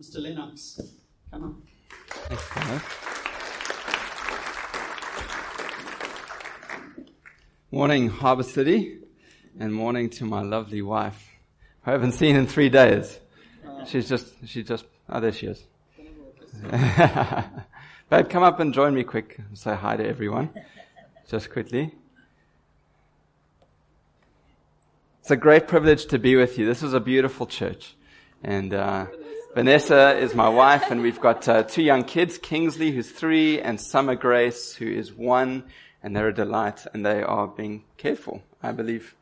Mr. Lennox, come on. Thanks, guys. Morning, Harbour City, and morning to my lovely wife. I haven't seen in three days. She's just, she just, oh, there she is. Babe, come up and join me quick. And say hi to everyone. Just quickly. It's a great privilege to be with you. This is a beautiful church. And, uh, Vanessa is my wife, and we've got uh, two young kids, Kingsley, who's three, and Summer Grace, who is one, and they're a delight, and they are being cared for, I believe.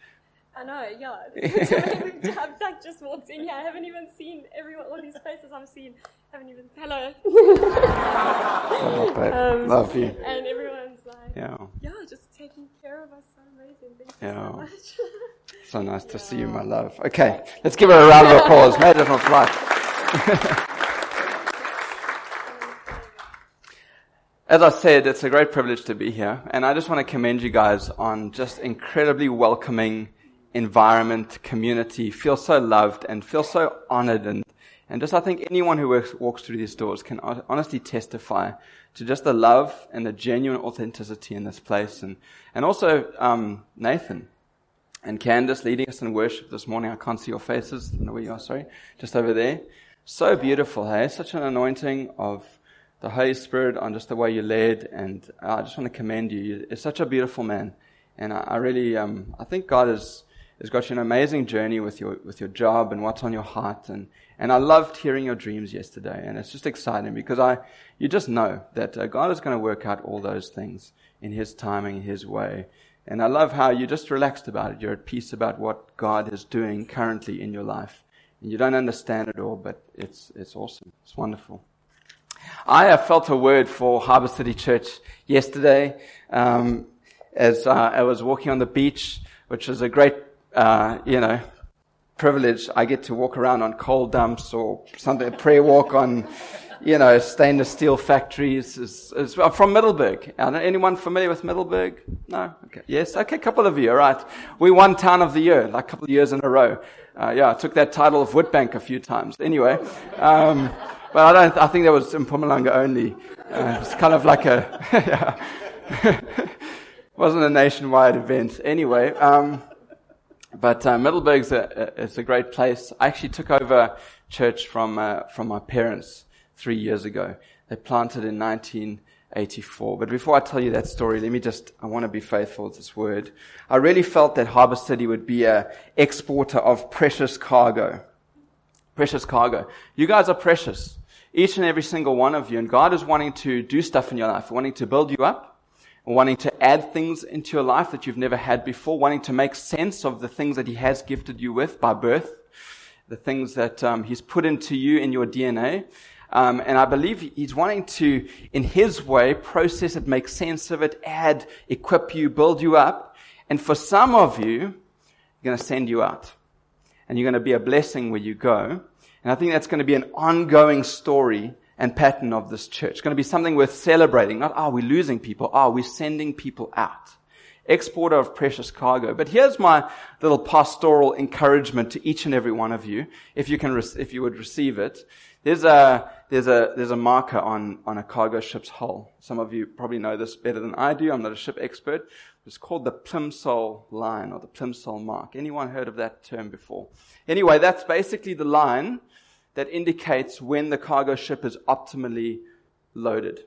I know, yeah. I've like just walked in here. I haven't even seen everyone, all these faces I've seen. I Haven't even, hello. um, Love you. And everyone's like, Yeah. yeah, just taking care of us. So amazing. Thank you Yeah. so much. So nice to see you, my love. Okay, let's give her a round of applause. Made it on flight. As I said, it's a great privilege to be here, and I just want to commend you guys on just incredibly welcoming environment, community, feel so loved and feel so honored and, and just I think anyone who works, walks through these doors can honestly testify to just the love and the genuine authenticity in this place and, and also, um, Nathan and Candace leading us in worship this morning. I can't see your faces. I know where you are, sorry. Just over there. So beautiful, hey? Such an anointing of the Holy Spirit on just the way you led. And I just want to commend you. You're such a beautiful man. And I, I really, um, I think God has, has got you an amazing journey with your, with your job and what's on your heart. And, and I loved hearing your dreams yesterday. And it's just exciting because I, you just know that uh, God is going to work out all those things in His timing, His way. And I love how you're just relaxed about it. You're at peace about what God is doing currently in your life. You don't understand it all, but it's, it's awesome. It's wonderful. I have felt a word for Harbour City Church yesterday um, as uh, I was walking on the beach, which is a great, uh, you know, privilege. I get to walk around on coal dumps or something, a prayer walk on, you know, stainless steel factories. I'm from Middelburg. Anyone familiar with Middelburg? No? Okay. Yes? Okay, a couple of you, all right. We won Town of the Year, like a couple of years in a row. Uh, yeah, I took that title of Witbank a few times. Anyway, um, but I don't, I think that was in Mpumalanga only. Uh, it's kind of like a, wasn't a nationwide event. Anyway, um, but uh, Middelburg's a, a, a great place. I actually took over church from uh, from my parents three years ago. They planted in 1984. But before I tell you that story, let me just I want to be faithful to this word. I really felt that Harbour City would be a exporter of precious cargo. Precious cargo. You guys are precious, each and every single one of you, and God is wanting to do stuff in your life, wanting to build you up wanting to add things into your life that you've never had before, wanting to make sense of the things that He has gifted you with by birth, the things that um, He's put into you in your DNA. Um, and I believe He's wanting to, in His way, process it, make sense of it, add, equip you, build you up. And for some of you, He's going to send you out. And you're going to be a blessing where you go. And I think that's going to be an ongoing story and pattern of this church. It's going to be something worth celebrating. Not, oh, we're losing people. Oh, we're sending people out. Exporter of precious cargo. But here's my little pastoral encouragement to each and every one of you, if you can, if you would receive it. There's a, there's a, there's a marker on, on a cargo ship's hull. Some of you probably know this better than I do. I'm not a ship expert. It's called the Plimsoll line or the Plimsoll mark. Anyone heard of that term before? Anyway, that's basically the line that indicates when the cargo ship is optimally loaded.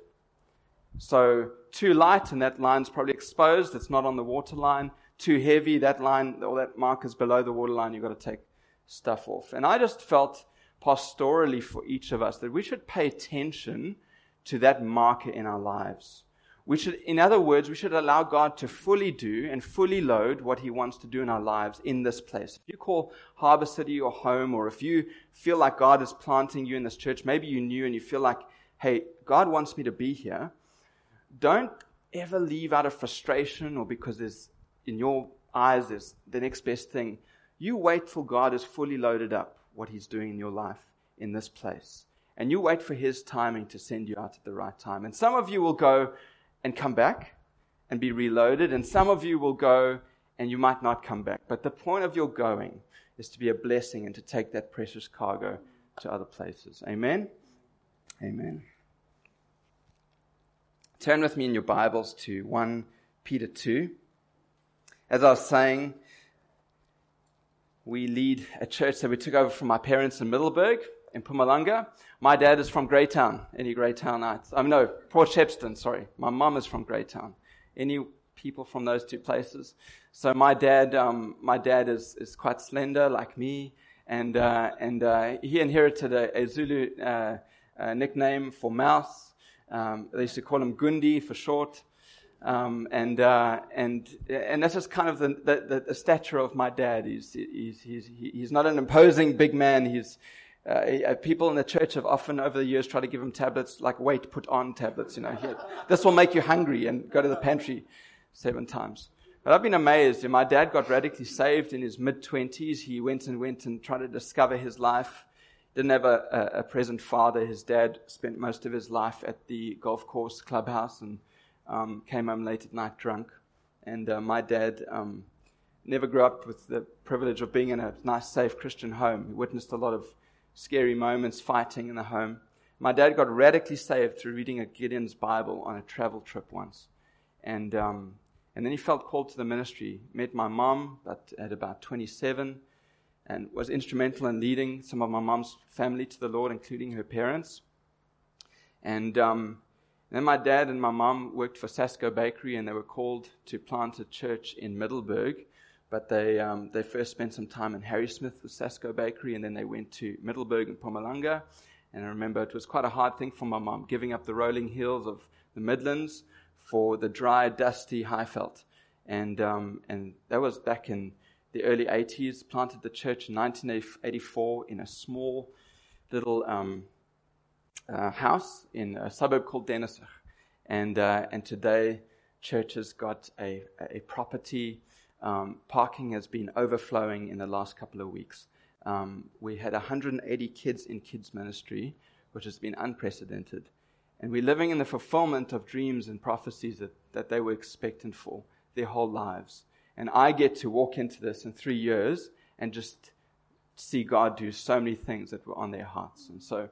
So too light and that line's probably exposed, it's not on the water line. Too heavy, that line or that mark is below the water line, you've got to take stuff off. And I just felt pastorally for each of us that we should pay attention to that marker in our lives. We should, in other words, we should allow God to fully do and fully load what He wants to do in our lives in this place. If you call Harbour City your home, or if you feel like God is planting you in this church, maybe you knew and you feel like, hey, God wants me to be here, don't ever leave out of frustration or because there's, in your eyes, there's the next best thing. You wait till God is fully loaded up what He's doing in your life in this place. And you wait for His timing to send you out at the right time. And some of you will go, and come back and be reloaded. And some of you will go and you might not come back. But the point of your going is to be a blessing and to take that precious cargo to other places. Amen? Amen. Turn with me in your Bibles to 1 Peter 2. As I was saying, we lead a church that we took over from my parents in Middelburg in Mpumalanga. My dad is from Greytown. Any Greytownites? Um, no, Port Shepstone, sorry. My mum is from Greytown. Any people from those two places? So my dad, um, my dad is, is quite slender like me and, uh, and uh, he inherited a, a Zulu uh, uh, nickname for mouse. Um, they used to call him Gundi for short. Um, and uh, and and that's just kind of the, the, the, stature of my dad. He's he's he's he's not an imposing big man. He's uh, people in the church have often over the years tried to give him tablets like wait put on tablets. You know, Here, this will make you hungry and go to the pantry seven times. But I've been amazed. My dad got radically saved in his mid twenties. He went and went and tried to discover his life. Didn't have a, a, a present father. His dad spent most of his life at the golf course clubhouse and um, came home late at night drunk. And uh, my dad um, never grew up with the privilege of being in a nice, safe Christian home. He witnessed a lot of scary moments, fighting in the home. My dad got radically saved through reading a Gideon's Bible on a travel trip once. And, um, and then he felt called to the ministry. Met my mom at, about 27 and was instrumental in leading some of my mom's family to the Lord, including her parents. And um, then my dad and my mom worked for Sasko Bakery, and they were called to plant a church in Middelburg. But they, um, they first spent some time in Harrismith with Sasko Bakery, and then they went to Middelburg and Mpumalanga. And I remember it was quite a hard thing for my mom, giving up the rolling hills of the Midlands for the dry, dusty Highveld. And, um, and that was back in the early 80s. Planted the church in 1984 in a small little um, uh, house in a suburb called Dennesig. And, uh, and today, church has got a, a property. Um, parking has been overflowing in the last couple of weeks. Um, we had 180 kids in kids ministry, which has been unprecedented. And we're living in the fulfillment of dreams and prophecies that, that they were expectant for their whole lives. And I get to walk into this in three years and just see God do so many things that were on their hearts. And so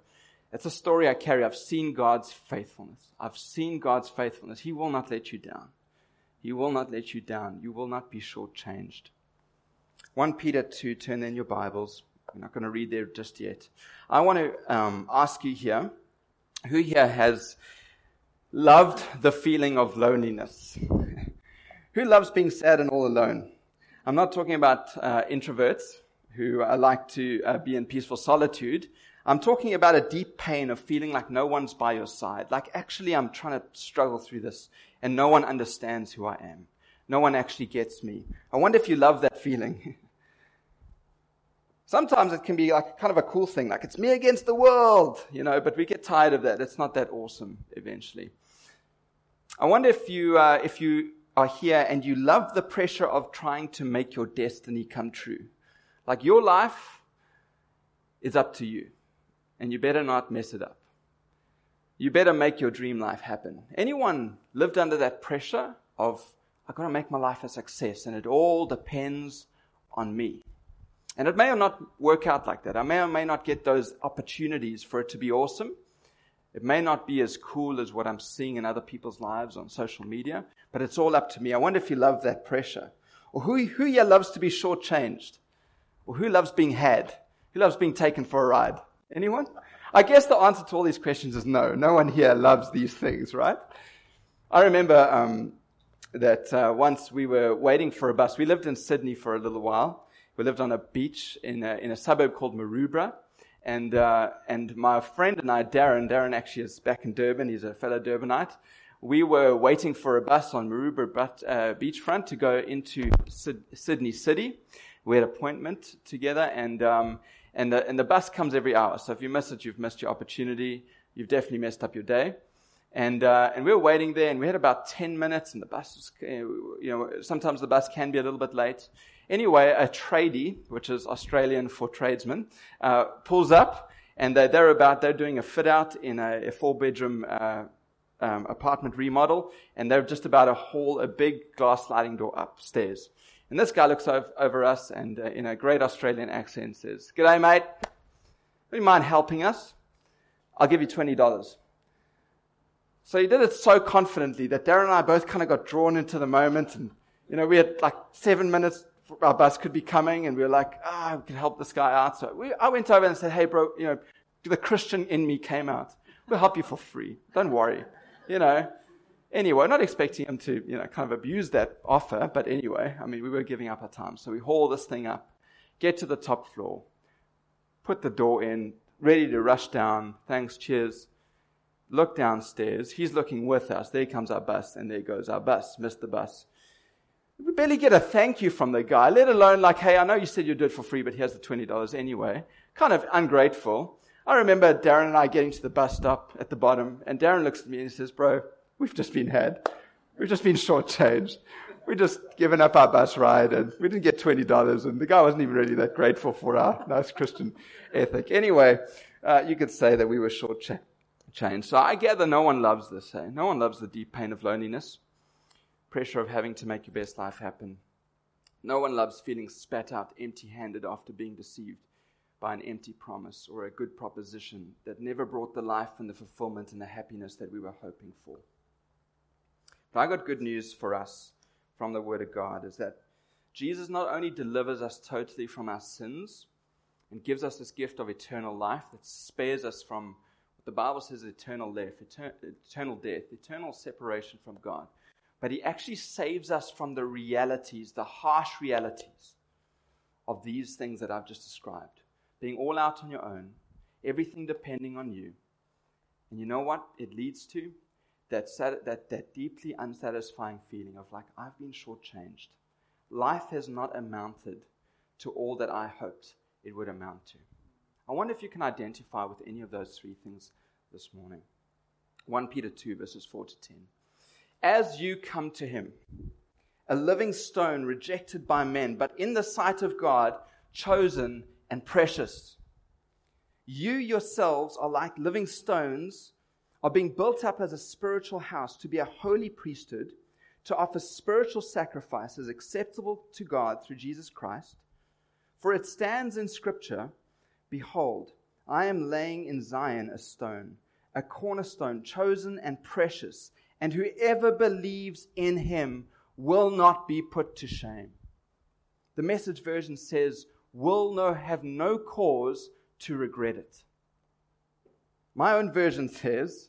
it's a story I carry. I've seen God's faithfulness. I've seen God's faithfulness. He will not let you down. He will not let you down. You will not be shortchanged. 1 Peter 2, turn in your Bibles. I'm not going to read there just yet. I want to um, ask you here who here has loved the feeling of loneliness? who loves being sad and all alone? I'm not talking about uh, introverts who uh, like to uh, be in peaceful solitude. I'm talking about a deep pain of feeling like no one's by your side. Like actually I'm trying to struggle through this and no one understands who I am. No one actually gets me. I wonder if you love that feeling. Sometimes it can be like kind of a cool thing, like it's me against the world, you know, but we get tired of that. It's not that awesome eventually. I wonder if you, uh, if you are here and you love the pressure of trying to make your destiny come true. Like your life is up to you and you better not mess it up. You better make your dream life happen. Anyone lived under that pressure of, I've got to make my life a success and it all depends on me. And it may or not work out like that. I may or may not get those opportunities for it to be awesome. It may not be as cool as what I'm seeing in other people's lives on social media, but it's all up to me. I wonder if you love that pressure. Or who, who here loves to be shortchanged? Or who loves being had? Who loves being taken for a ride? Anyone? I guess the answer to all these questions is no. No one here loves these things, right? I remember um, that uh, once we were waiting for a bus. We lived in Sydney for a little while. We lived on a beach in a, in a suburb called Maroubra. And, uh, and my friend and I, Darren, Darren actually is back in Durban. He's a fellow Durbanite. We were waiting for a bus on Maroubra uh, beachfront to go into Sydney City. We had appointment together and, um, and the, and the bus comes every hour. So if you miss it, you've missed your opportunity. You've definitely messed up your day. And, uh, and we were waiting there and we had about 10 minutes and the bus was, you know, sometimes the bus can be a little bit late. Anyway, a tradie, which is Australian for tradesman, uh, pulls up and they're, they're about, they're doing a fit out in a, a four bedroom, uh, um, apartment remodel and they're just about to haul a big glass sliding door upstairs. And this guy looks over, us and uh, in a great Australian accent says, G'day mate. Do you mind helping us? I'll give you $20. So he did it so confidently that Darren and I both kind of got drawn into the moment. And, you know, we had like seven minutes, our bus could be coming, and we were like, ah, oh, we can help this guy out. So we, I went over and said, hey, bro, you know, the Christian in me came out. We'll help you for free. Don't worry. You know, anyway, not expecting him to, you know, kind of abuse that offer, but anyway, I mean, we were giving up our time. So we haul this thing up, get to the top floor, put the door in, ready to rush down. Thanks, cheers. Look downstairs. He's looking with us. There comes our bus, and there goes our bus. Missed the bus. We barely get a thank you from the guy, let alone like, hey, I know you said you'd do it for free, but here's the $20 anyway. Kind of ungrateful. I remember Darren and I getting to the bus stop at the bottom, and Darren looks at me and he says, Bro, we've just been had. We've just been shortchanged. We just given up our bus ride and we didn't get $20 and the guy wasn't even really that grateful for our nice Christian ethic. Anyway, uh, you could say that we were shortchanged. So I gather no one loves this. Eh? No one loves the deep pain of loneliness, pressure of having to make your best life happen. No one loves feeling spat out empty handed after being deceived by an empty promise or a good proposition that never brought the life and the fulfillment and the happiness that we were hoping for. But I got good news for us from the Word of God is that Jesus not only delivers us totally from our sins and gives us this gift of eternal life that spares us from what the Bible says eternal death, eternal death, eternal separation from God, but He actually saves us from the realities, the harsh realities of these things that I've just described being all out on your own, everything depending on you. And you know what it leads to? That, that, that deeply unsatisfying feeling of like, I've been shortchanged. Life has not amounted to all that I hoped it would amount to. I wonder if you can identify with any of those three things this morning. 1 Peter 2, verses 4 to 10. As you come to him, a living stone rejected by men, but in the sight of God, chosen and precious. You yourselves are like living stones, are being built up as a spiritual house to be a holy priesthood, to offer spiritual sacrifices acceptable to God through Jesus Christ. For it stands in Scripture Behold, I am laying in Zion a stone, a cornerstone, chosen and precious, and whoever believes in him will not be put to shame. The message version says, will no, have no cause to regret it. My own version says,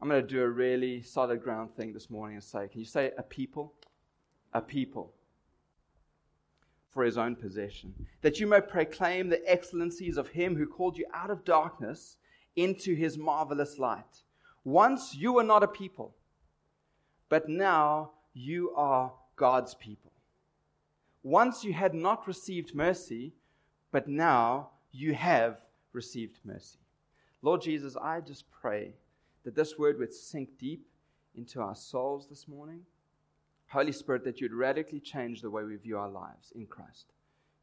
I'm going to do a really solid ground thing this morning and say, can you say a people? A people for his own possession, that you may proclaim the excellencies of him who called you out of darkness into his marvelous light. Once you were not a people, but now you are God's people. Once you had not received mercy, but now you have received mercy. Lord Jesus, I just pray that this word would sink deep into our souls this morning. Holy Spirit, that you'd radically change the way we view our lives in Christ.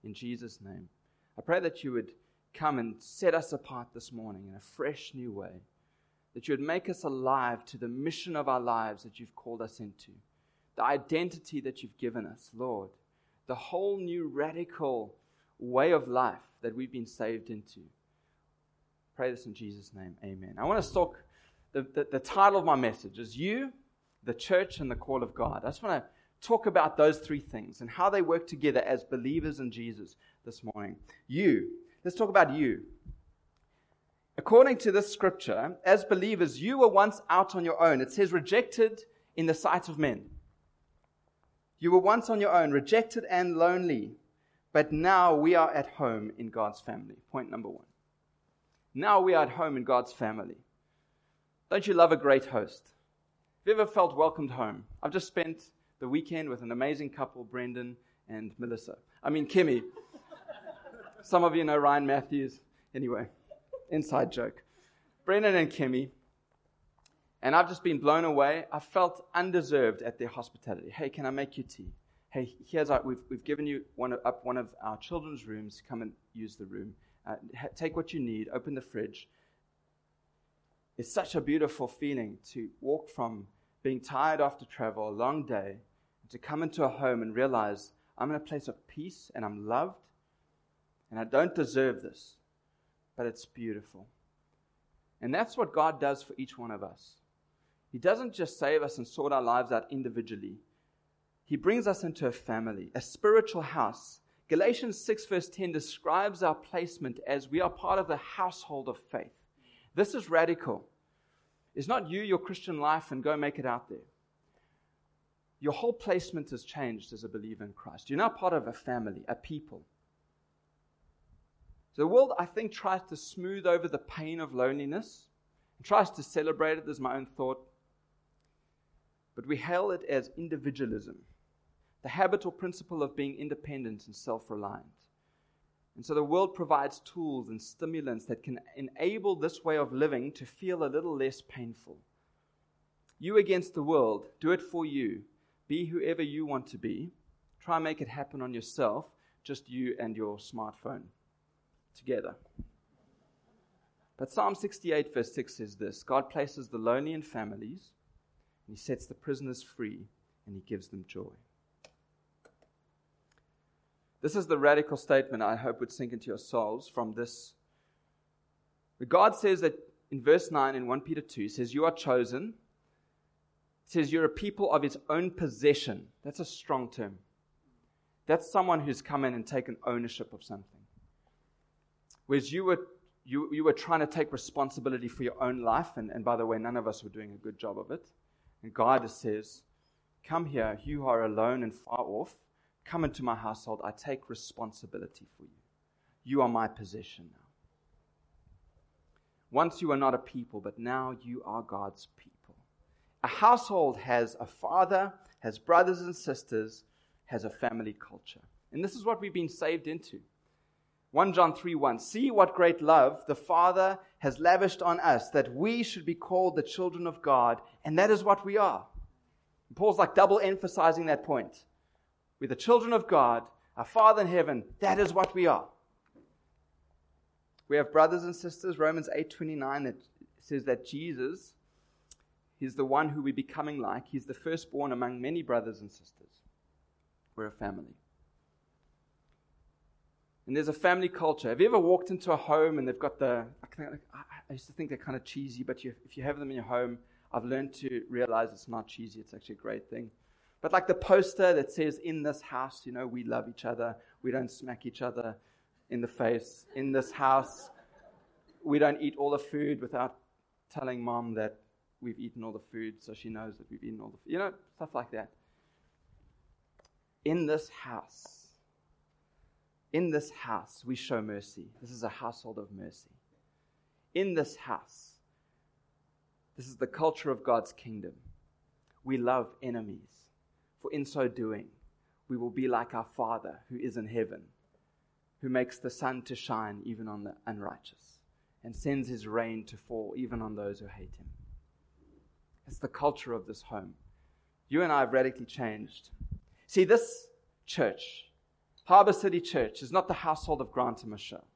In Jesus' name. I pray that you would come and set us apart this morning in a fresh new way. That you would make us alive to the mission of our lives that you've called us into, the identity that you've given us, Lord the whole new radical way of life that we've been saved into. Pray this in Jesus' name. Amen. I want to talk, the, the, the title of my message is You, the Church, and the Call of God. I just want to talk about those three things and how they work together as believers in Jesus this morning. You. Let's talk about you. According to this scripture, as believers, you were once out on your own. It says rejected in the sight of men. You were once on your own, rejected and lonely, but now we are at home in God's family. Point number one. Now we are at home in God's family. Don't you love a great host? Have you ever felt welcomed home? I've just spent the weekend with an amazing couple, Brendan and Melissa. I mean, Kimmy. Some of you know Ryan Matthews. Anyway, inside joke. Brendan and Kimmy, and I've just been blown away. I felt undeserved at their hospitality. Hey, can I make you tea? Hey, here's our, we've, we've given you one up one of our children's rooms. Come and use the room. Uh, ha- take what you need. Open the fridge. It's such a beautiful feeling to walk from being tired after travel, a long day, to come into a home and realize I'm in a place of peace and I'm loved and I don't deserve this, but it's beautiful. And that's what God does for each one of us. He doesn't just save us and sort our lives out individually. He brings us into a family, a spiritual house. Galatians 6 verse 10 describes our placement as we are part of the household of faith. This is radical. It's not you, your Christian life, and go make it out there. Your whole placement has changed as a believer in Christ. You're now part of a family, a people. So the world, I think, tries to smooth over the pain of loneliness and tries to celebrate it. There's my own thought. But we hail it as individualism, the habit or principle of being independent and self reliant. And so the world provides tools and stimulants that can enable this way of living to feel a little less painful. You against the world, do it for you. Be whoever you want to be. Try and make it happen on yourself, just you and your smartphone together. But Psalm 68, verse 6 says this God places the lonely in families, and He sets the prisoners free, and He gives them joy. This is the radical statement I hope would sink into your souls from this. God says that in verse 9 in 1 Peter 2 says, You are chosen. It says you're a people of his own possession. That's a strong term. That's someone who's come in and taken ownership of something. Whereas you were, you, you were trying to take responsibility for your own life, and, and by the way, none of us were doing a good job of it. And God says, Come here, you are alone and far off. Come into my household. I take responsibility for you. You are my possession now. Once you were not a people, but now you are God's people. A household has a father, has brothers and sisters, has a family culture. And this is what we've been saved into. 1 John 3 1. See what great love the Father has lavished on us that we should be called the children of God, and that is what we are. And Paul's like double emphasizing that point. We're the children of God, our Father in heaven, that is what we are. We have brothers and sisters, Romans 8:29 that says that Jesus He's the one who we're becoming like. He's the firstborn among many brothers and sisters. We're a family. And there's a family culture. Have you ever walked into a home and they've got the. I used to think they're kind of cheesy, but you, if you have them in your home, I've learned to realize it's not cheesy. It's actually a great thing. But like the poster that says, in this house, you know, we love each other. We don't smack each other in the face. In this house, we don't eat all the food without telling mom that we've eaten all the food so she knows that we've eaten all the food. You know, stuff like that. In this house, in this house, we show mercy. This is a household of mercy. In this house, this is the culture of God's kingdom. We love enemies, for in so doing, we will be like our Father who is in heaven, who makes the sun to shine even on the unrighteous, and sends his rain to fall even on those who hate him. It's the culture of this home. You and I have radically changed. See, this church, Harbour City Church is not the household of Grant and Michelle.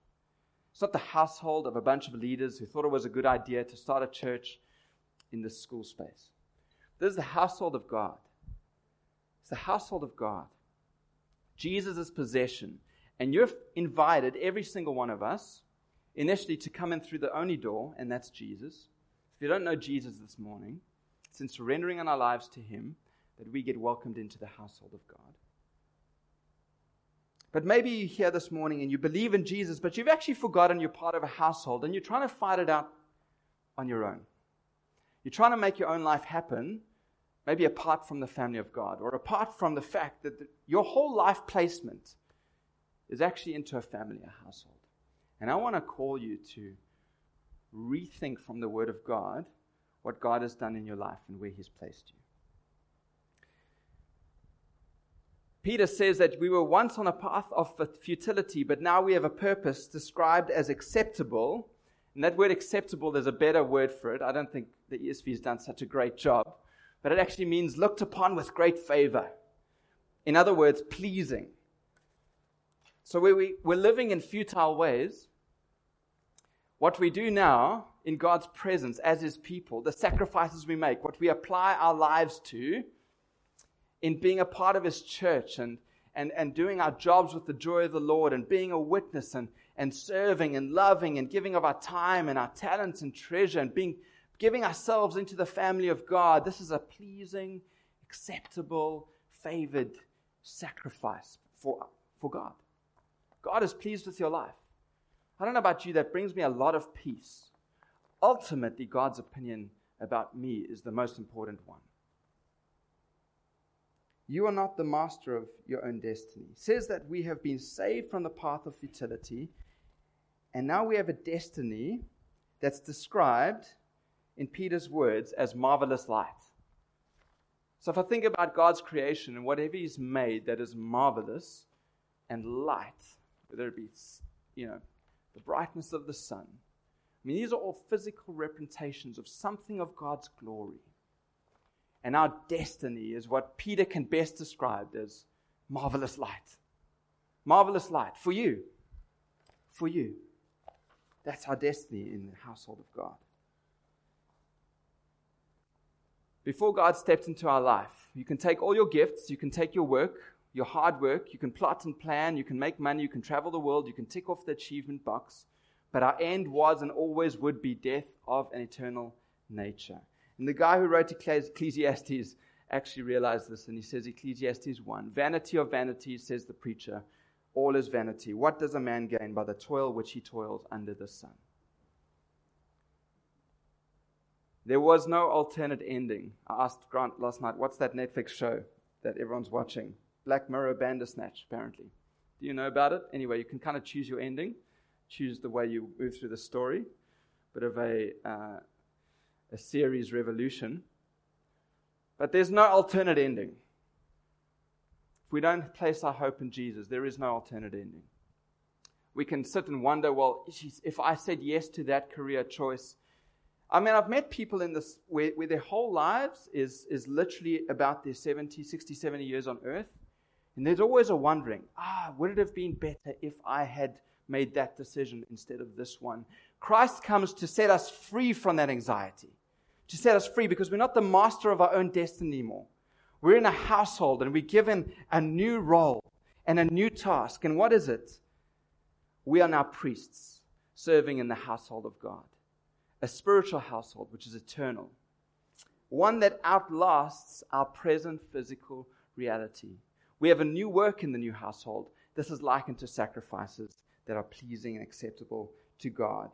It's not the household of a bunch of leaders who thought it was a good idea to start a church in this school space. This is the household of God. It's the household of God. Jesus' possession. And you're invited, every single one of us, initially to come in through the only door, and that's Jesus. If you don't know Jesus this morning, it's in surrendering our lives to Him that we get welcomed into the household of God. But maybe you're here this morning and you believe in Jesus, but you've actually forgotten you're part of a household and you're trying to fight it out on your own. You're trying to make your own life happen, maybe apart from the family of God or apart from the fact that the, your whole life placement is actually into a family, a household. And I want to call you to rethink from the Word of God what God has done in your life and where He's placed you. Peter says that we were once on a path of futility, but now we have a purpose described as acceptable. And that word acceptable, there's a better word for it. I don't think the ESV has done such a great job, but it actually means looked upon with great favor. In other words, pleasing. So we, we're living in futile ways. What we do now in God's presence as His people, the sacrifices we make, what we apply our lives to, in being a part of His church and, and, and doing our jobs with the joy of the Lord and being a witness and, and serving and loving and giving of our time and our talents and treasure and being, giving ourselves into the family of God. This is a pleasing, acceptable, favored sacrifice for, for God. God is pleased with your life. I don't know about you, that brings me a lot of peace. Ultimately, God's opinion about me is the most important one. You are not the master of your own destiny. It says that we have been saved from the path of futility, and now we have a destiny that's described in Peter's words as marvelous light. So if I think about God's creation and whatever He's made that is marvelous and light, whether it be, you know, the brightness of the sun, I mean, these are all physical representations of something of God's glory. And our destiny is what Peter can best describe as marvelous light. Marvelous light for you. For you. That's our destiny in the household of God. Before God stepped into our life, you can take all your gifts, you can take your work, your hard work, you can plot and plan, you can make money, you can travel the world, you can tick off the achievement box, but our end was and always would be death of an eternal nature. And the guy who wrote Ecclesiastes actually realized this, and he says, Ecclesiastes 1 Vanity of vanities, says the preacher, all is vanity. What does a man gain by the toil which he toils under the sun? There was no alternate ending. I asked Grant last night, what's that Netflix show that everyone's watching? Black Mirror Bandersnatch, apparently. Do you know about it? Anyway, you can kind of choose your ending, choose the way you move through the story. Bit of a uh, a series revolution. But there's no alternate ending. If we don't place our hope in Jesus, there is no alternate ending. We can sit and wonder, well, if I said yes to that career choice, I mean, I've met people in this where, where their whole lives is, is literally about their 70, 60, 70 years on earth. And there's always a wondering, ah, would it have been better if I had made that decision instead of this one? Christ comes to set us free from that anxiety to set us free because we're not the master of our own destiny anymore. We're in a household and we're given a new role and a new task. And what is it? We are now priests serving in the household of God, a spiritual household which is eternal, one that outlasts our present physical reality. We have a new work in the new household. This is likened to sacrifices that are pleasing and acceptable to God.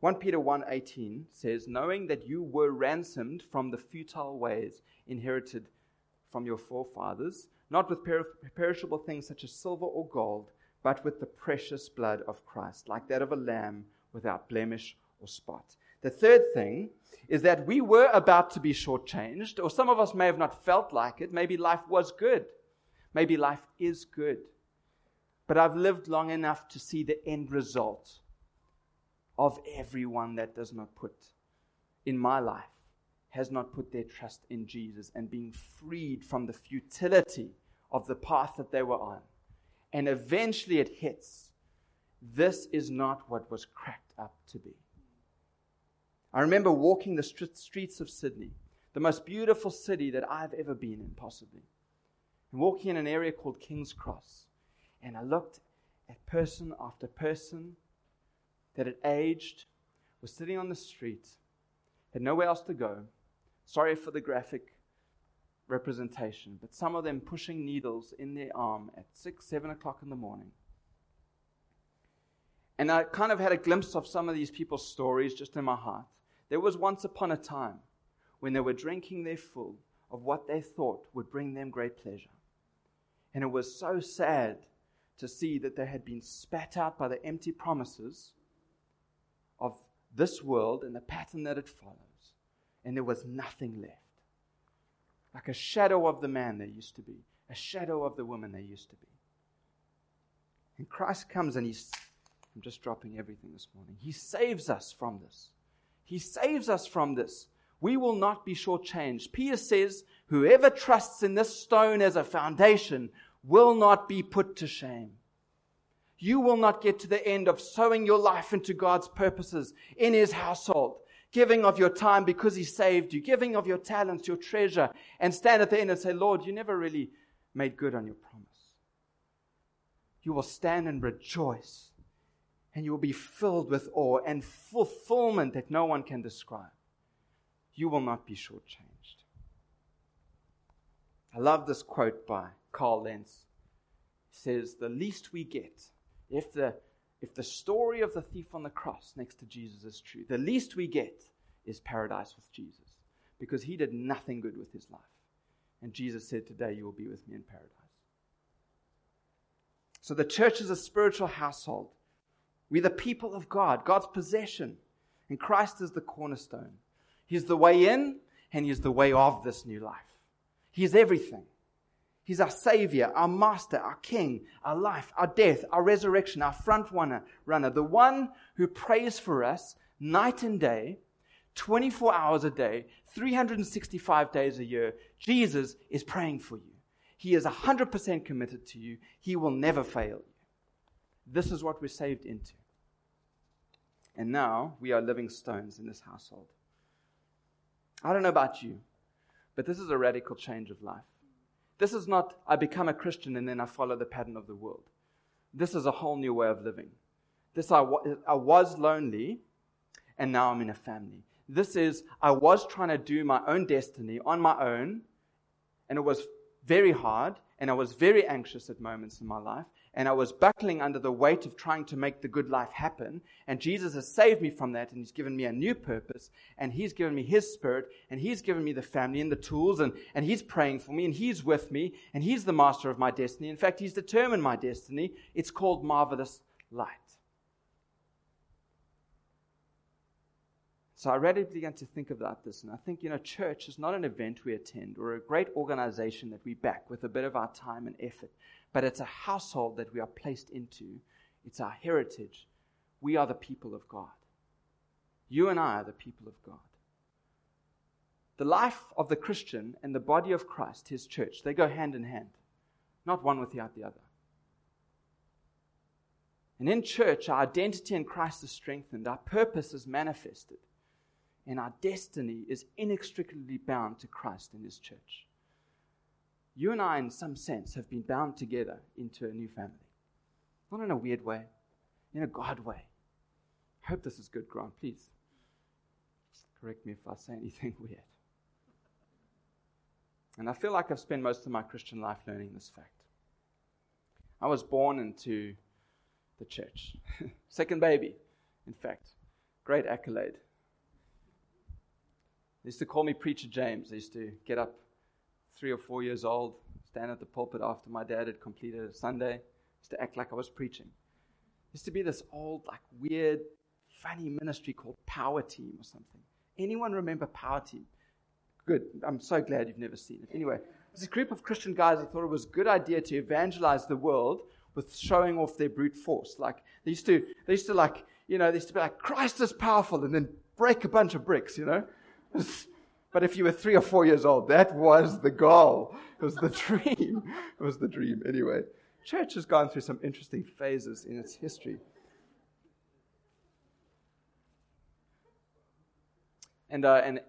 1 Peter 1:18 says, "Knowing that you were ransomed from the futile ways inherited from your forefathers, not with per- perishable things such as silver or gold, but with the precious blood of Christ, like that of a lamb without blemish or spot." The third thing is that we were about to be shortchanged, or some of us may have not felt like it. Maybe life was good. Maybe life is good. But I've lived long enough to see the end result of everyone that does not put in my life has not put their trust in Jesus and being freed from the futility of the path that they were on. And eventually it hits. This is not what was cracked up to be. I remember walking the streets of Sydney, the most beautiful city that I've ever been in, possibly. And walking in an area called King's Cross. And I looked at person after person that had aged, was sitting on the street, had nowhere else to go. Sorry for the graphic representation, but some of them pushing needles in their arm at six, seven o'clock in the morning. And I kind of had a glimpse of some of these people's stories just in my heart. There was once upon a time when they were drinking their full of what they thought would bring them great pleasure. And it was so sad to see that they had been spat out by the empty promises of this world and the pattern that it follows. And there was nothing left. Like a shadow of the man they used to be. a shadow of the woman they used to be. And Christ comes and he's, I'm just dropping everything this morning. He saves us from this. He saves us from this. We will not be shortchanged. Peter says, whoever trusts in this stone as a foundation will not be put to shame. You will not get to the end of sowing your life into God's purposes in His household, giving of your time because He saved you, giving of your talents, your treasure, and stand at the end and say, Lord, you never really made good on your promise. You will stand and rejoice, and you will be filled with awe and fulfillment that no one can describe. You will not be shortchanged. I love this quote by Carl Lentz. He says, The least we get if the, if the story of the thief on the cross next to Jesus is true, the least we get is paradise with Jesus because he did nothing good with his life. And Jesus said, Today you will be with me in paradise. So the church is a spiritual household. We're the people of God, God's possession. And Christ is the cornerstone. He's the way in and He's the way of this new life. He's everything. He's our Savior, our Master, our King, our life, our death, our resurrection, our front runner, runner, the one who prays for us night and day, 24 hours a day, 365 days a year. Jesus is praying for you. He is 100% committed to you. He will never fail you. This is what we're saved into. And now we are living stones in this household. I don't know about you, but this is a radical change of life. This is not, I become a Christian and then I follow the pattern of the world. This is a whole new way of living. This, I, I was lonely and now I'm in a family. This is, I was trying to do my own destiny on my own and it was very hard and I was very anxious at moments in my life and I was buckling under the weight of trying to make the good life happen. And Jesus has saved me from that, and He's given me a new purpose, and He's given me His Spirit, and He's given me the family and the tools, and, and He's praying for me, and He's with me, and He's the master of my destiny. In fact, He's determined my destiny. It's called marvelous light. So I readily began to think about this, and I think, you know, church is not an event we attend or a great organization that we back with a bit of our time and effort but it's a household that we are placed into. It's our heritage. We are the people of God. You and I are the people of God. The life of the Christian and the body of Christ, his church, they go hand in hand, not one without the other. And in church, our identity in Christ is strengthened, our purpose is manifested, and our destiny is inextricably bound to Christ and his church you and I, in some sense, have been bound together into a new family. Not in a weird way, in a God way. I hope this is good, ground. Please correct me if I say anything weird. And I feel like I've spent most of my Christian life learning this fact. I was born into the church. Second baby, in fact. Great accolade. They used to call me Preacher James. They used to get up three or four years old, stand at the pulpit after my dad had completed a Sunday, just to act like I was preaching. used to be this old, like weird, funny ministry called Power Team or something. Anyone remember Power Team? Good. I'm so glad you've never seen it. Anyway, it was a group of Christian guys that thought it was a good idea to evangelize the world with showing off their brute force. Like they used to, they used to like, you know, they used to be like, Christ is powerful, and then break a bunch of bricks, you know. But if you were three or four years old, that was the goal. It was the dream. It was the dream. Anyway, church has gone through some interesting phases in its history. And, uh, and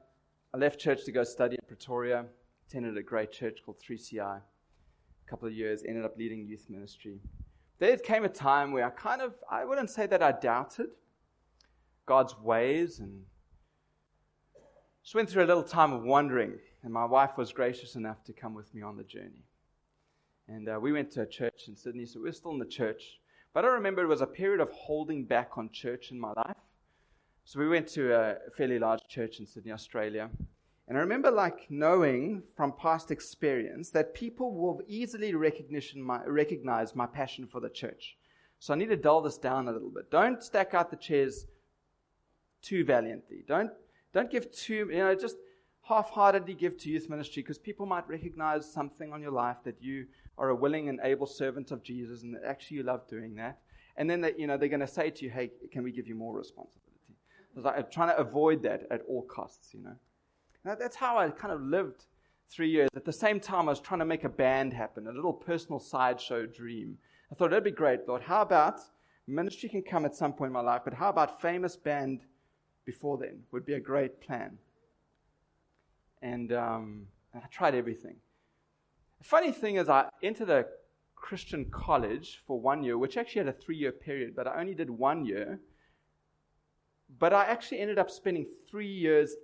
I left church to go study in Pretoria, attended a great church called 3CI. A couple of years, ended up leading youth ministry. There came a time where I kind of, I wouldn't say that I doubted God's ways and just went through a little time of wondering, and my wife was gracious enough to come with me on the journey. And uh, we went to a church in Sydney, so we are still in the church. But I remember it was a period of holding back on church in my life. So we went to a fairly large church in Sydney, Australia. And I remember like knowing from past experience that people will easily my, recognize my passion for the church. So I need to dull this down a little bit. Don't stack out the chairs too valiantly. Don't don't give too, you know, just half heartedly give to youth ministry because people might recognize something on your life that you are a willing and able servant of Jesus and that actually you love doing that. And then that, you know, they're going to say to you, hey, can we give you more responsibility? It's like I'm trying to avoid that at all costs, you know. And that's how I kind of lived three years. At the same time, I was trying to make a band happen, a little personal sideshow dream. I thought that'd be great, Lord. How about ministry can come at some point in my life, but how about famous band before then? Would be a great plan. And, um, and I tried everything. The funny thing is, I entered a Christian college for one year, which actually had a three year period, but I only did one year. But I actually ended up spending three years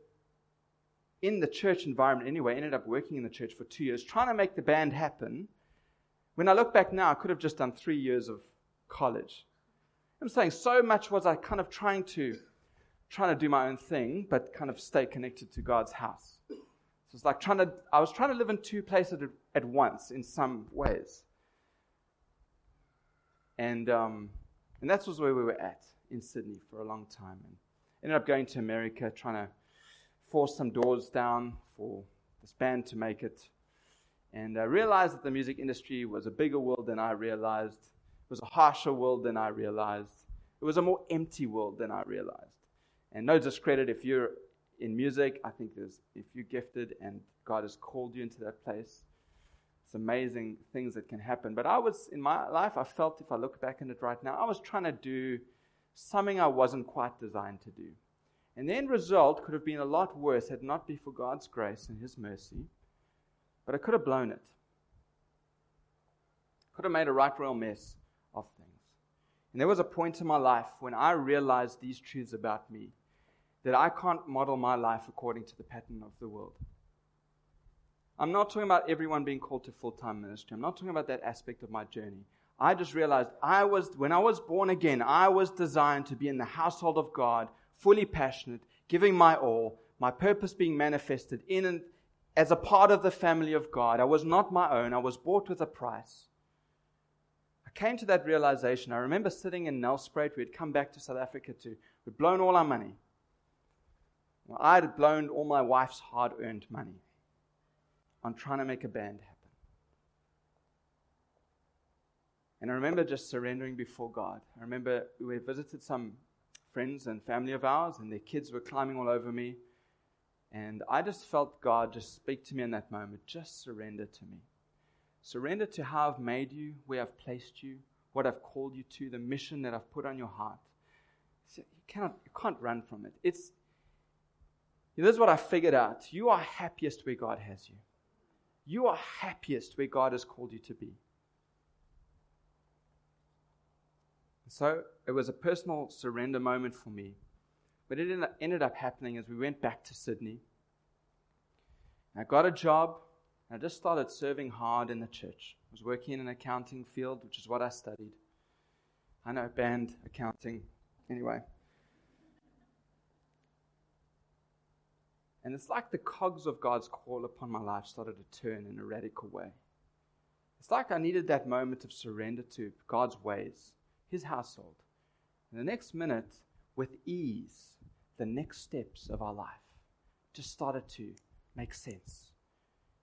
in the church environment anyway, ended up working in the church for two years, trying to make the band happen. When I look back now, I could have just done three years of college. I'm saying so much was I kind of trying to trying to do my own thing, but kind of stay connected to God's house. So it's like trying to I was trying to live in two places at, once in some ways. And um, and that was where we were at in Sydney for a long time and ended up going to America trying to force some doors down for this band to make it. And I realized that the music industry was a bigger world than I realized. It was a harsher world than I realized. It was a more empty world than I realized. And no discredit if you're in music. I think there's, if you're gifted and God has called you into that place, it's amazing things that can happen. But I was, in my life, I felt if I look back on it right now, I was trying to do something I wasn't quite designed to do. And the end result could have been a lot worse had it not been for God's grace and His mercy. But I could have blown it. Could have made a right royal mess of things. And there was a point in my life when I realized these truths about me that I can't model my life according to the pattern of the world. I'm not talking about everyone being called to full time ministry. I'm not talking about that aspect of my journey. I just realized I was, when I was born again, I was designed to be in the household of God fully passionate, giving my all, my purpose being manifested in and as a part of the family of God. I was not my own, I was bought with a price. I came to that realization. I remember sitting in Nelspruit. We had come back to South Africa to, we'd blown all our money. Well, I had blown all my wife's hard earned money on trying to make a band happen. And I remember just surrendering before God. I remember we visited some friends and family of ours, and their kids were climbing all over me. And I just felt God just speak to me in that moment. Just surrender to me. Surrender to how I've made you, where I've placed you, what I've called you to, the mission that I've put on your heart. you cannot, you can't run from it. It's this is what I figured out. You are happiest where God has you. You are happiest where God has called you to be. So it was a personal surrender moment for me. But it ended up happening as we went back to Sydney. I got a job. I just started serving hard in the church. I was working in an accounting field, which is what I studied. I know band accounting. Anyway. And it's like the cogs of God's call upon my life started to turn in a radical way. It's like I needed that moment of surrender to God's ways his household. And the next minute, with ease, the next steps of our life just started to make sense.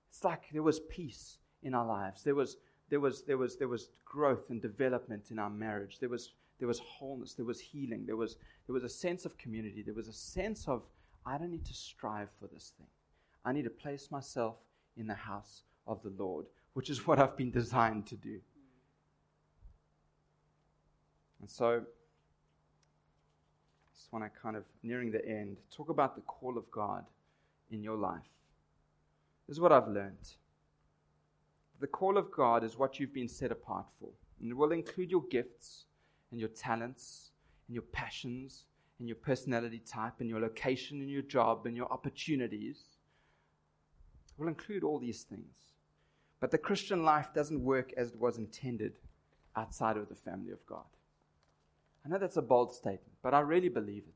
It's like there was peace in our lives. There was, there was, there was, there was growth and development in our marriage. There was, there was wholeness. There was healing. There was, there was a sense of community. There was a sense of, I don't need to strive for this thing. I need to place myself in the house of the Lord, which is what I've been designed to do. And so, just want to kind of nearing the end, talk about the call of God in your life. This is what I've learned. The call of God is what you've been set apart for. And it will include your gifts and your talents and your passions and your personality type and your location and your job and your opportunities. It will include all these things. But the Christian life doesn't work as it was intended outside of the family of God. I know that's a bold statement, but I really believe it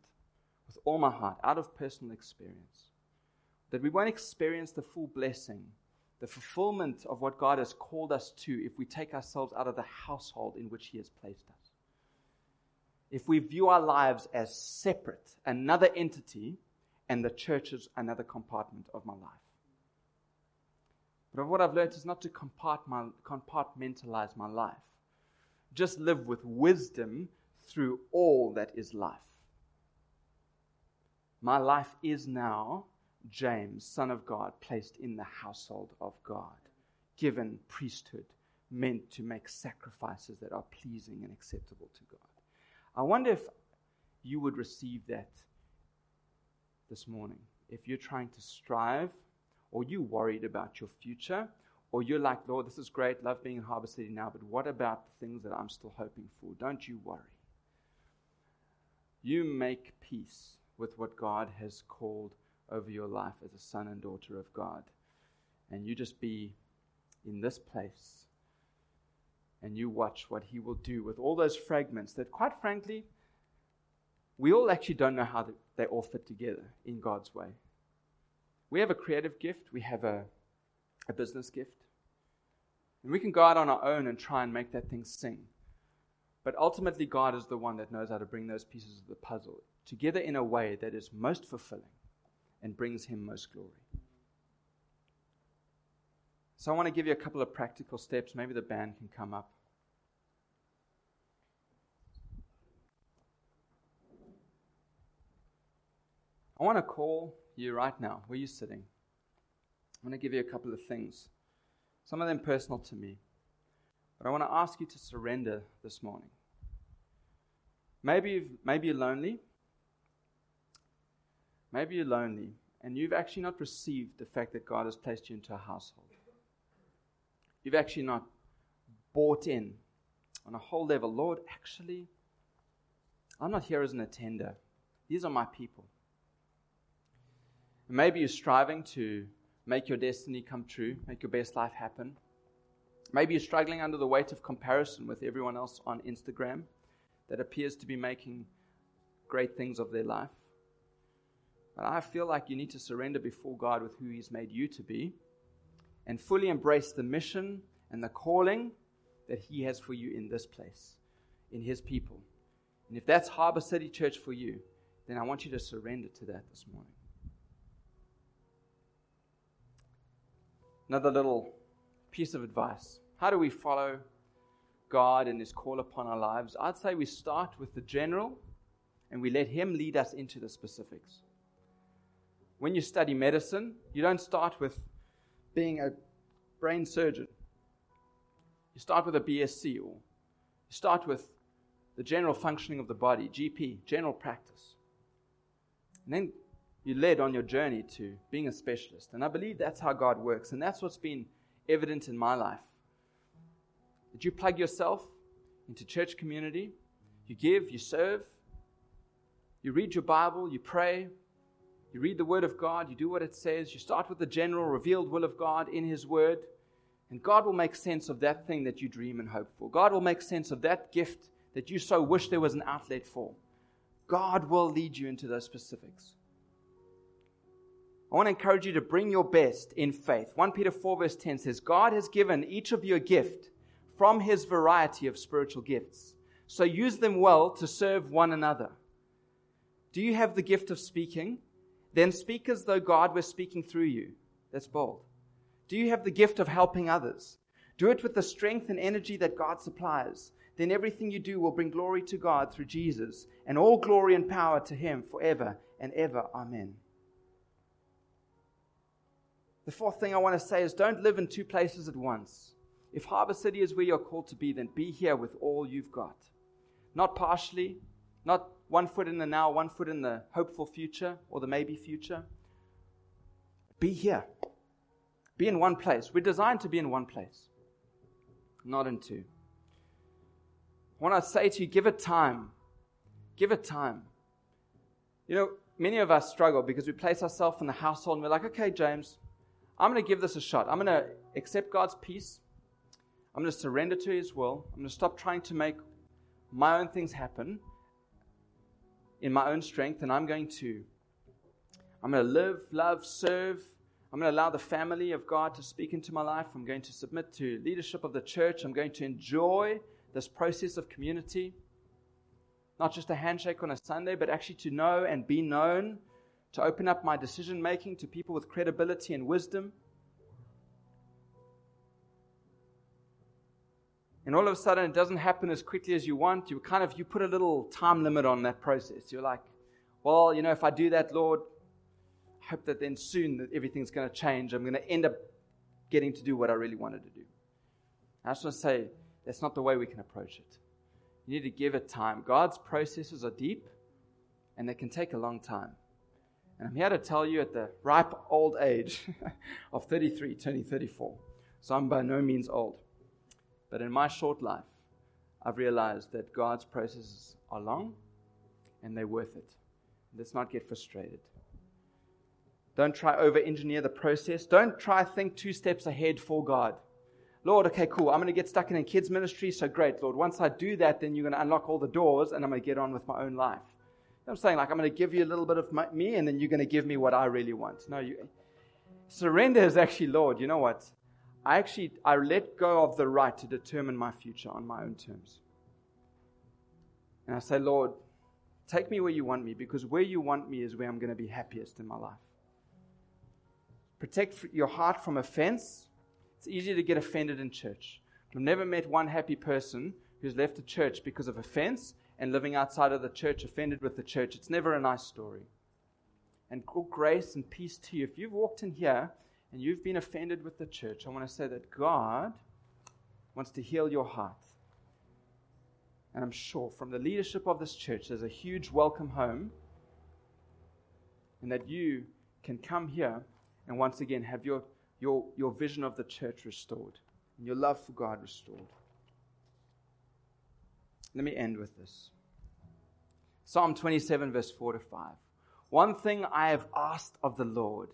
with all my heart, out of personal experience. That we won't experience the full blessing, the fulfillment of what God has called us to if we take ourselves out of the household in which He has placed us. If we view our lives as separate, another entity, and the church is another compartment of my life. But what I've learned is not to compartmentalize my life. Just live with wisdom through all that is life. My life is now James, son of God, placed in the household of God, given priesthood, meant to make sacrifices that are pleasing and acceptable to God. I wonder if you would receive that this morning. If you're trying to strive, or you're worried about your future, or you're like, Lord, this is great, love being in Harbor City now, but what about the things that I'm still hoping for? Don't you worry. You make peace with what God has called over your life as a son and daughter of God. And you just be in this place and you watch what He will do with all those fragments that, quite frankly, we all actually don't know how they all fit together in God's way. We have a creative gift, we have a, a business gift, and we can go out on our own and try and make that thing sing. But ultimately, God is the one that knows how to bring those pieces of the puzzle together in a way that is most fulfilling and brings Him most glory. So, I want to give you a couple of practical steps. Maybe the band can come up. I want to call you right now, where you're sitting. I want to give you a couple of things, some of them personal to me. But I want to ask you to surrender this morning. Maybe, you've, maybe you're lonely. Maybe you're lonely and you've actually not received the fact that God has placed you into a household. You've actually not bought in on a whole level. Lord, actually, I'm not here as an attender. These are my people. And maybe you're striving to make your destiny come true, make your best life happen. Maybe you're struggling under the weight of comparison with everyone else on Instagram that appears to be making great things of their life. But I feel like you need to surrender before God with who He's made you to be and fully embrace the mission and the calling that He has for you in this place, in His people. And if that's Harbor City Church for you, then I want you to surrender to that this morning. Another little piece of advice. How do we follow God and His call upon our lives? I'd say we start with the general and we let Him lead us into the specifics when you study medicine, you don't start with being a brain surgeon. You start with a BSc or you start with the general functioning of the body, GP, general practice. And then you're led on your journey to being a specialist. And I believe that's how God works. And that's what's been evident in my life. That you plug yourself into church community, you give, you serve, you read your Bible, you pray, you read the Word of God, you do what it says, you start with the general revealed will of God in His Word, and God will make sense of that thing that you dream and hope for. God will make sense of that gift that you so wish there was an outlet for. God will lead you into those specifics. I want to encourage you to bring your best in faith. 1 Peter 4, verse 10 says, God has given each of you a gift from his variety of spiritual gifts. So use them well to serve one another. Do you have the gift of speaking? Then speak as though God were speaking through you. That's bold. Do you have the gift of helping others? Do it with the strength and energy that God supplies. Then everything you do will bring glory to God through Jesus, and all glory and power to Him forever and ever. Amen. The fourth thing I want to say is don't live in two places at once. If Harbor City is where you're called to be, then be here with all you've got. Not partially, not one foot in the now, one foot in the hopeful future or the maybe future. Be here. Be in one place. We're designed to be in one place, not in two. When I say to you, give it time. Give it time. You know, many of us struggle because we place ourselves in the household and we're like, okay, James, I'm going to give this a shot. I'm going to accept God's peace. I'm going to surrender to His will. I'm going to stop trying to make my own things happen in my own strength, and I'm going to I'm going to live, love, serve. I'm going to allow the family of God to speak into my life. I'm going to submit to leadership of the church. I'm going to enjoy this process of community. Not just a handshake on a Sunday, but actually to know and be known, to open up my decision making to people with credibility and wisdom. And all of a sudden, it doesn't happen as quickly as you want. You kind of you put a little time limit on that process. You're like, well, you know, if I do that, Lord, I hope that then soon that everything's going to change. I'm going to end up getting to do what I really wanted to do. I just want to say that's not the way we can approach it. You need to give it time. God's processes are deep and they can take a long time. And I'm here to tell you at the ripe old age of 33, turning 34. So I'm by no means old. But in my short life, I've realized that God's processes are long and they're worth it. Let's not get frustrated. Don't try over engineer the process. Don't try think two steps ahead for God. Lord, okay, cool. I'm going to get stuck in a kids ministry. So great, Lord. Once I do that, then you're going to unlock all the doors and I'm going to get on with my own life. I'm saying like I'm going to give you a little bit of my, me and then you're going to give me what I really want. No, you surrender is actually, Lord, you know what? I actually I let go of the right to determine my future on my own terms. And I say, Lord, take me where you want me because where you want me is where I'm going to be happiest in my life. Protect your heart from offense. It's easy to get offended in church. I've never met one happy person who's left the church because of offense and living outside of the church, offended with the church. It's never a nice story. And grace and peace to you. If you've walked in here and you've been offended with the church, I want to say that God wants to heal your heart. And I'm sure from the leadership of this church, there's a huge welcome home, and that you can come here and once again have your, your, your vision of the church restored and your love for God restored. Let me end with this Psalm 27, verse 4 to 5. One thing I have asked of the Lord,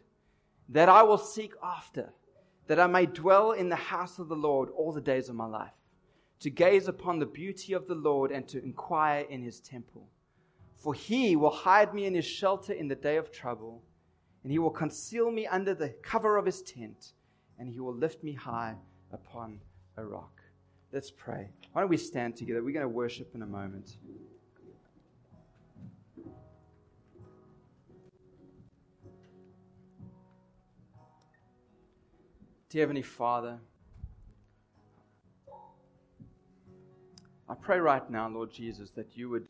that I will seek after, that I may dwell in the house of the Lord all the days of my life, to gaze upon the beauty of the Lord and to inquire in his temple. For he will hide me in his shelter in the day of trouble, and he will conceal me under the cover of his tent, and he will lift me high upon a rock. Let's pray. Why don't we stand together? We're going to worship in a moment. Dear Heavenly Father, I pray right now, Lord Jesus, that you would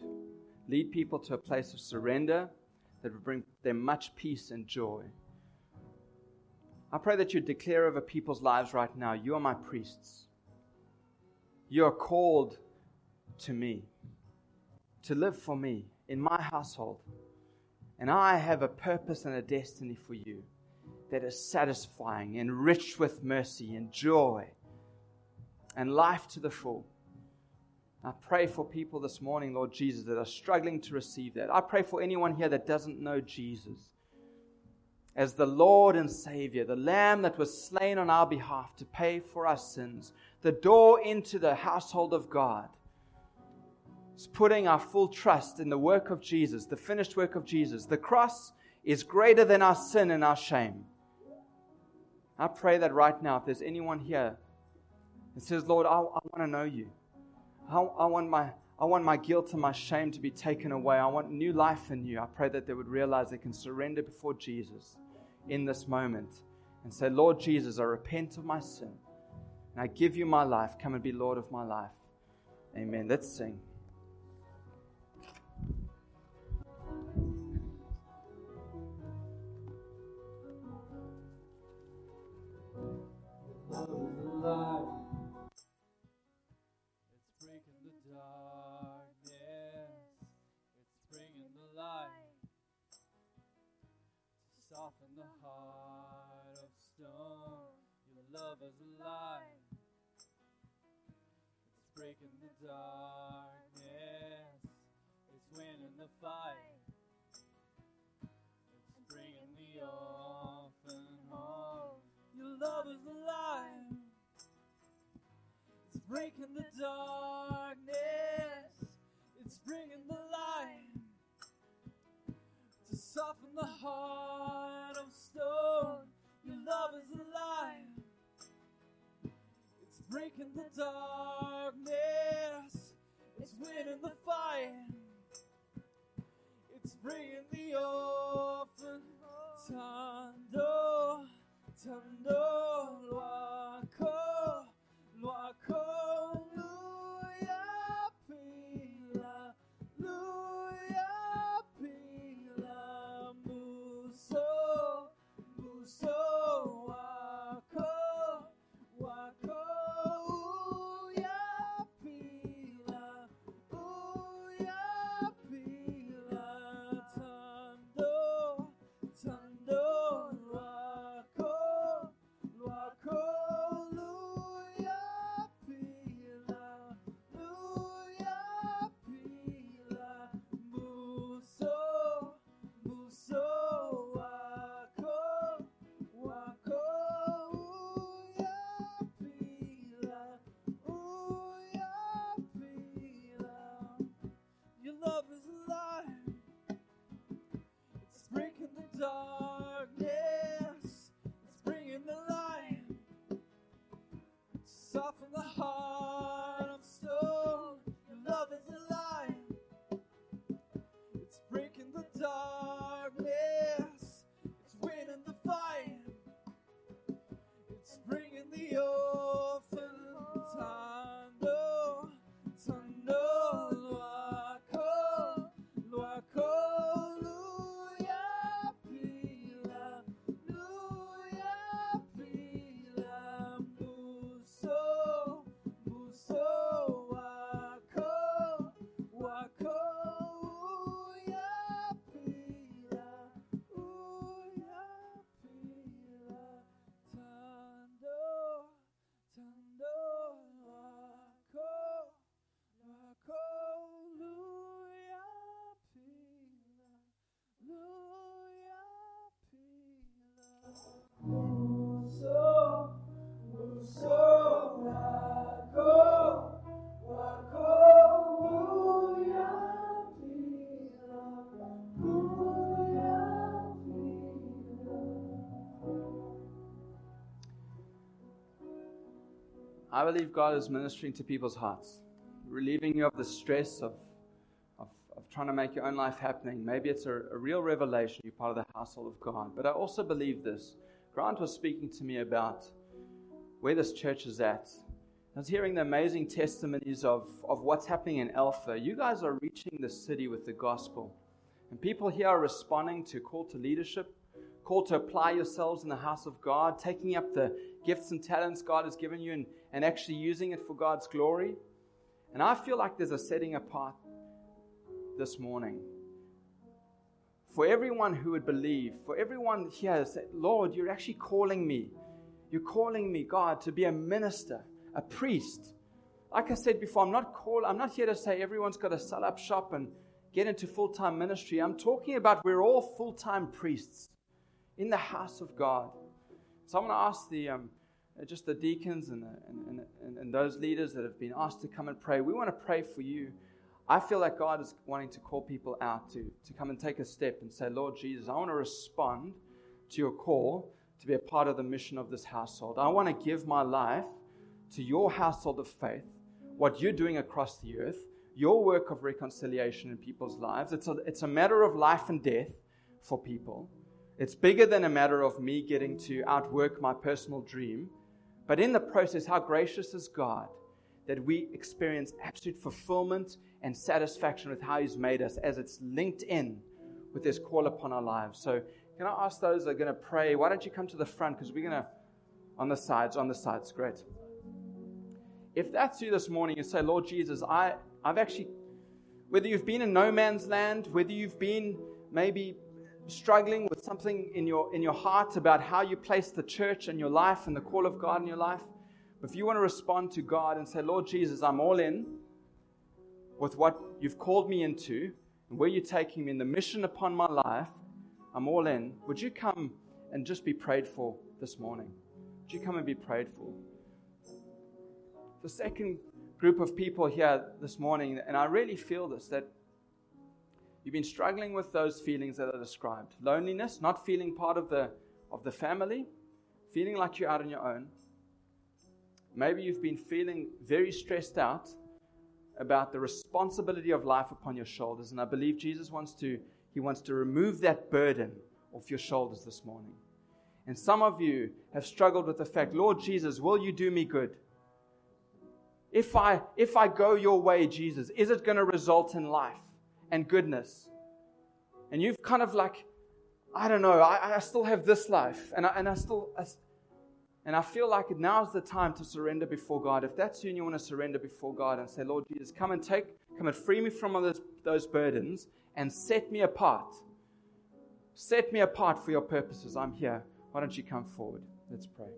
lead people to a place of surrender that would bring them much peace and joy. I pray that you declare over people's lives right now, you are my priests. You are called to me, to live for me in my household. And I have a purpose and a destiny for you that is satisfying and rich with mercy and joy and life to the full. I pray for people this morning, Lord Jesus, that are struggling to receive that. I pray for anyone here that doesn't know Jesus as the Lord and Savior, the Lamb that was slain on our behalf to pay for our sins, the door into the household of God. It's putting our full trust in the work of Jesus, the finished work of Jesus. The cross is greater than our sin and our shame. I pray that right now, if there's anyone here that says, Lord, I, I want to know you. I, I, want my, I want my guilt and my shame to be taken away. I want new life in you. I pray that they would realize they can surrender before Jesus in this moment and say, Lord Jesus, I repent of my sin. And I give you my life. Come and be Lord of my life. Amen. Let's sing. Winning the fight. It's bringing the home. Your love is alive. It's breaking the darkness. It's bringing the light to soften the heart of stone. Your love is alive. It's breaking the darkness. It's winning the fight. It's bringing the orphan Tando, luako, luako, luya pila, luya pila, muso, muso, believe God is ministering to people's hearts, relieving you of the stress of, of, of trying to make your own life happening. Maybe it's a, a real revelation. You're part of the household of God. But I also believe this. Grant was speaking to me about where this church is at. I was hearing the amazing testimonies of, of what's happening in Alpha. You guys are reaching the city with the gospel. And people here are responding to call to leadership, call to apply yourselves in the house of God, taking up the gifts and talents God has given you and, and actually using it for God's glory. And I feel like there's a setting apart this morning for everyone who would believe, for everyone here that, Lord, you're actually calling me. You're calling me, God, to be a minister, a priest. Like I said before, I'm not call, I'm not here to say everyone's got to sell up shop and get into full-time ministry. I'm talking about we're all full-time priests in the house of God. So I'm going to ask the um, Uh, just the deacons and, uh, the, and, and, and those leaders that have been asked to come and pray. We want to pray for you. I feel like God is wanting to call people out to, to come and take a step and say, Lord Jesus, I want to respond to your call to be a part of the mission of this household. I want to give my life to your household of faith, what you're doing across the earth, your work of reconciliation in people's lives. It's a, it's a matter of life and death for people. It's bigger than a matter of me getting to outwork my personal dream. But in the process, how gracious is God that we experience absolute fulfillment and satisfaction with how He's made us as it's linked in with His call upon our lives. So, can I ask those that are going to pray, why don't you come to the front? Because we're going to, on the sides, on the sides, great. If that's you this morning, you say, Lord Jesus, I, I've actually, whether you've been in no man's land, whether you've been maybe struggling with something in your, in your heart about how you place the church and your life and the call of God in your life, if you want to respond to God and say, Lord Jesus, I'm all in with what you've called me into and where you're taking me in the mission upon my life, I'm all in. Would you come and just be prayed for this morning? Would you come and be prayed for? The second group of people here this morning, and I really feel this, that you've been struggling with those feelings that are described loneliness, not feeling part of the, of the family, feeling like you're out on your own. Maybe you've been feeling very stressed out about the responsibility of life upon your shoulders. And I believe Jesus wants to, he wants to remove that burden off your shoulders this morning. And some of you have struggled with the fact, Lord Jesus, will you do me good? If I, if I go your way, Jesus, is it going to result in life and goodness? And you've kind of like, I don't know, I, I still have this life, and I, and I still, I, and I feel like now's the time to surrender before God. If that's you and you want to surrender before God and say, Lord Jesus, come and take, come and free me from all those, those burdens and set me apart. Set me apart for your purposes. I'm here. Why don't you come forward? Let's pray.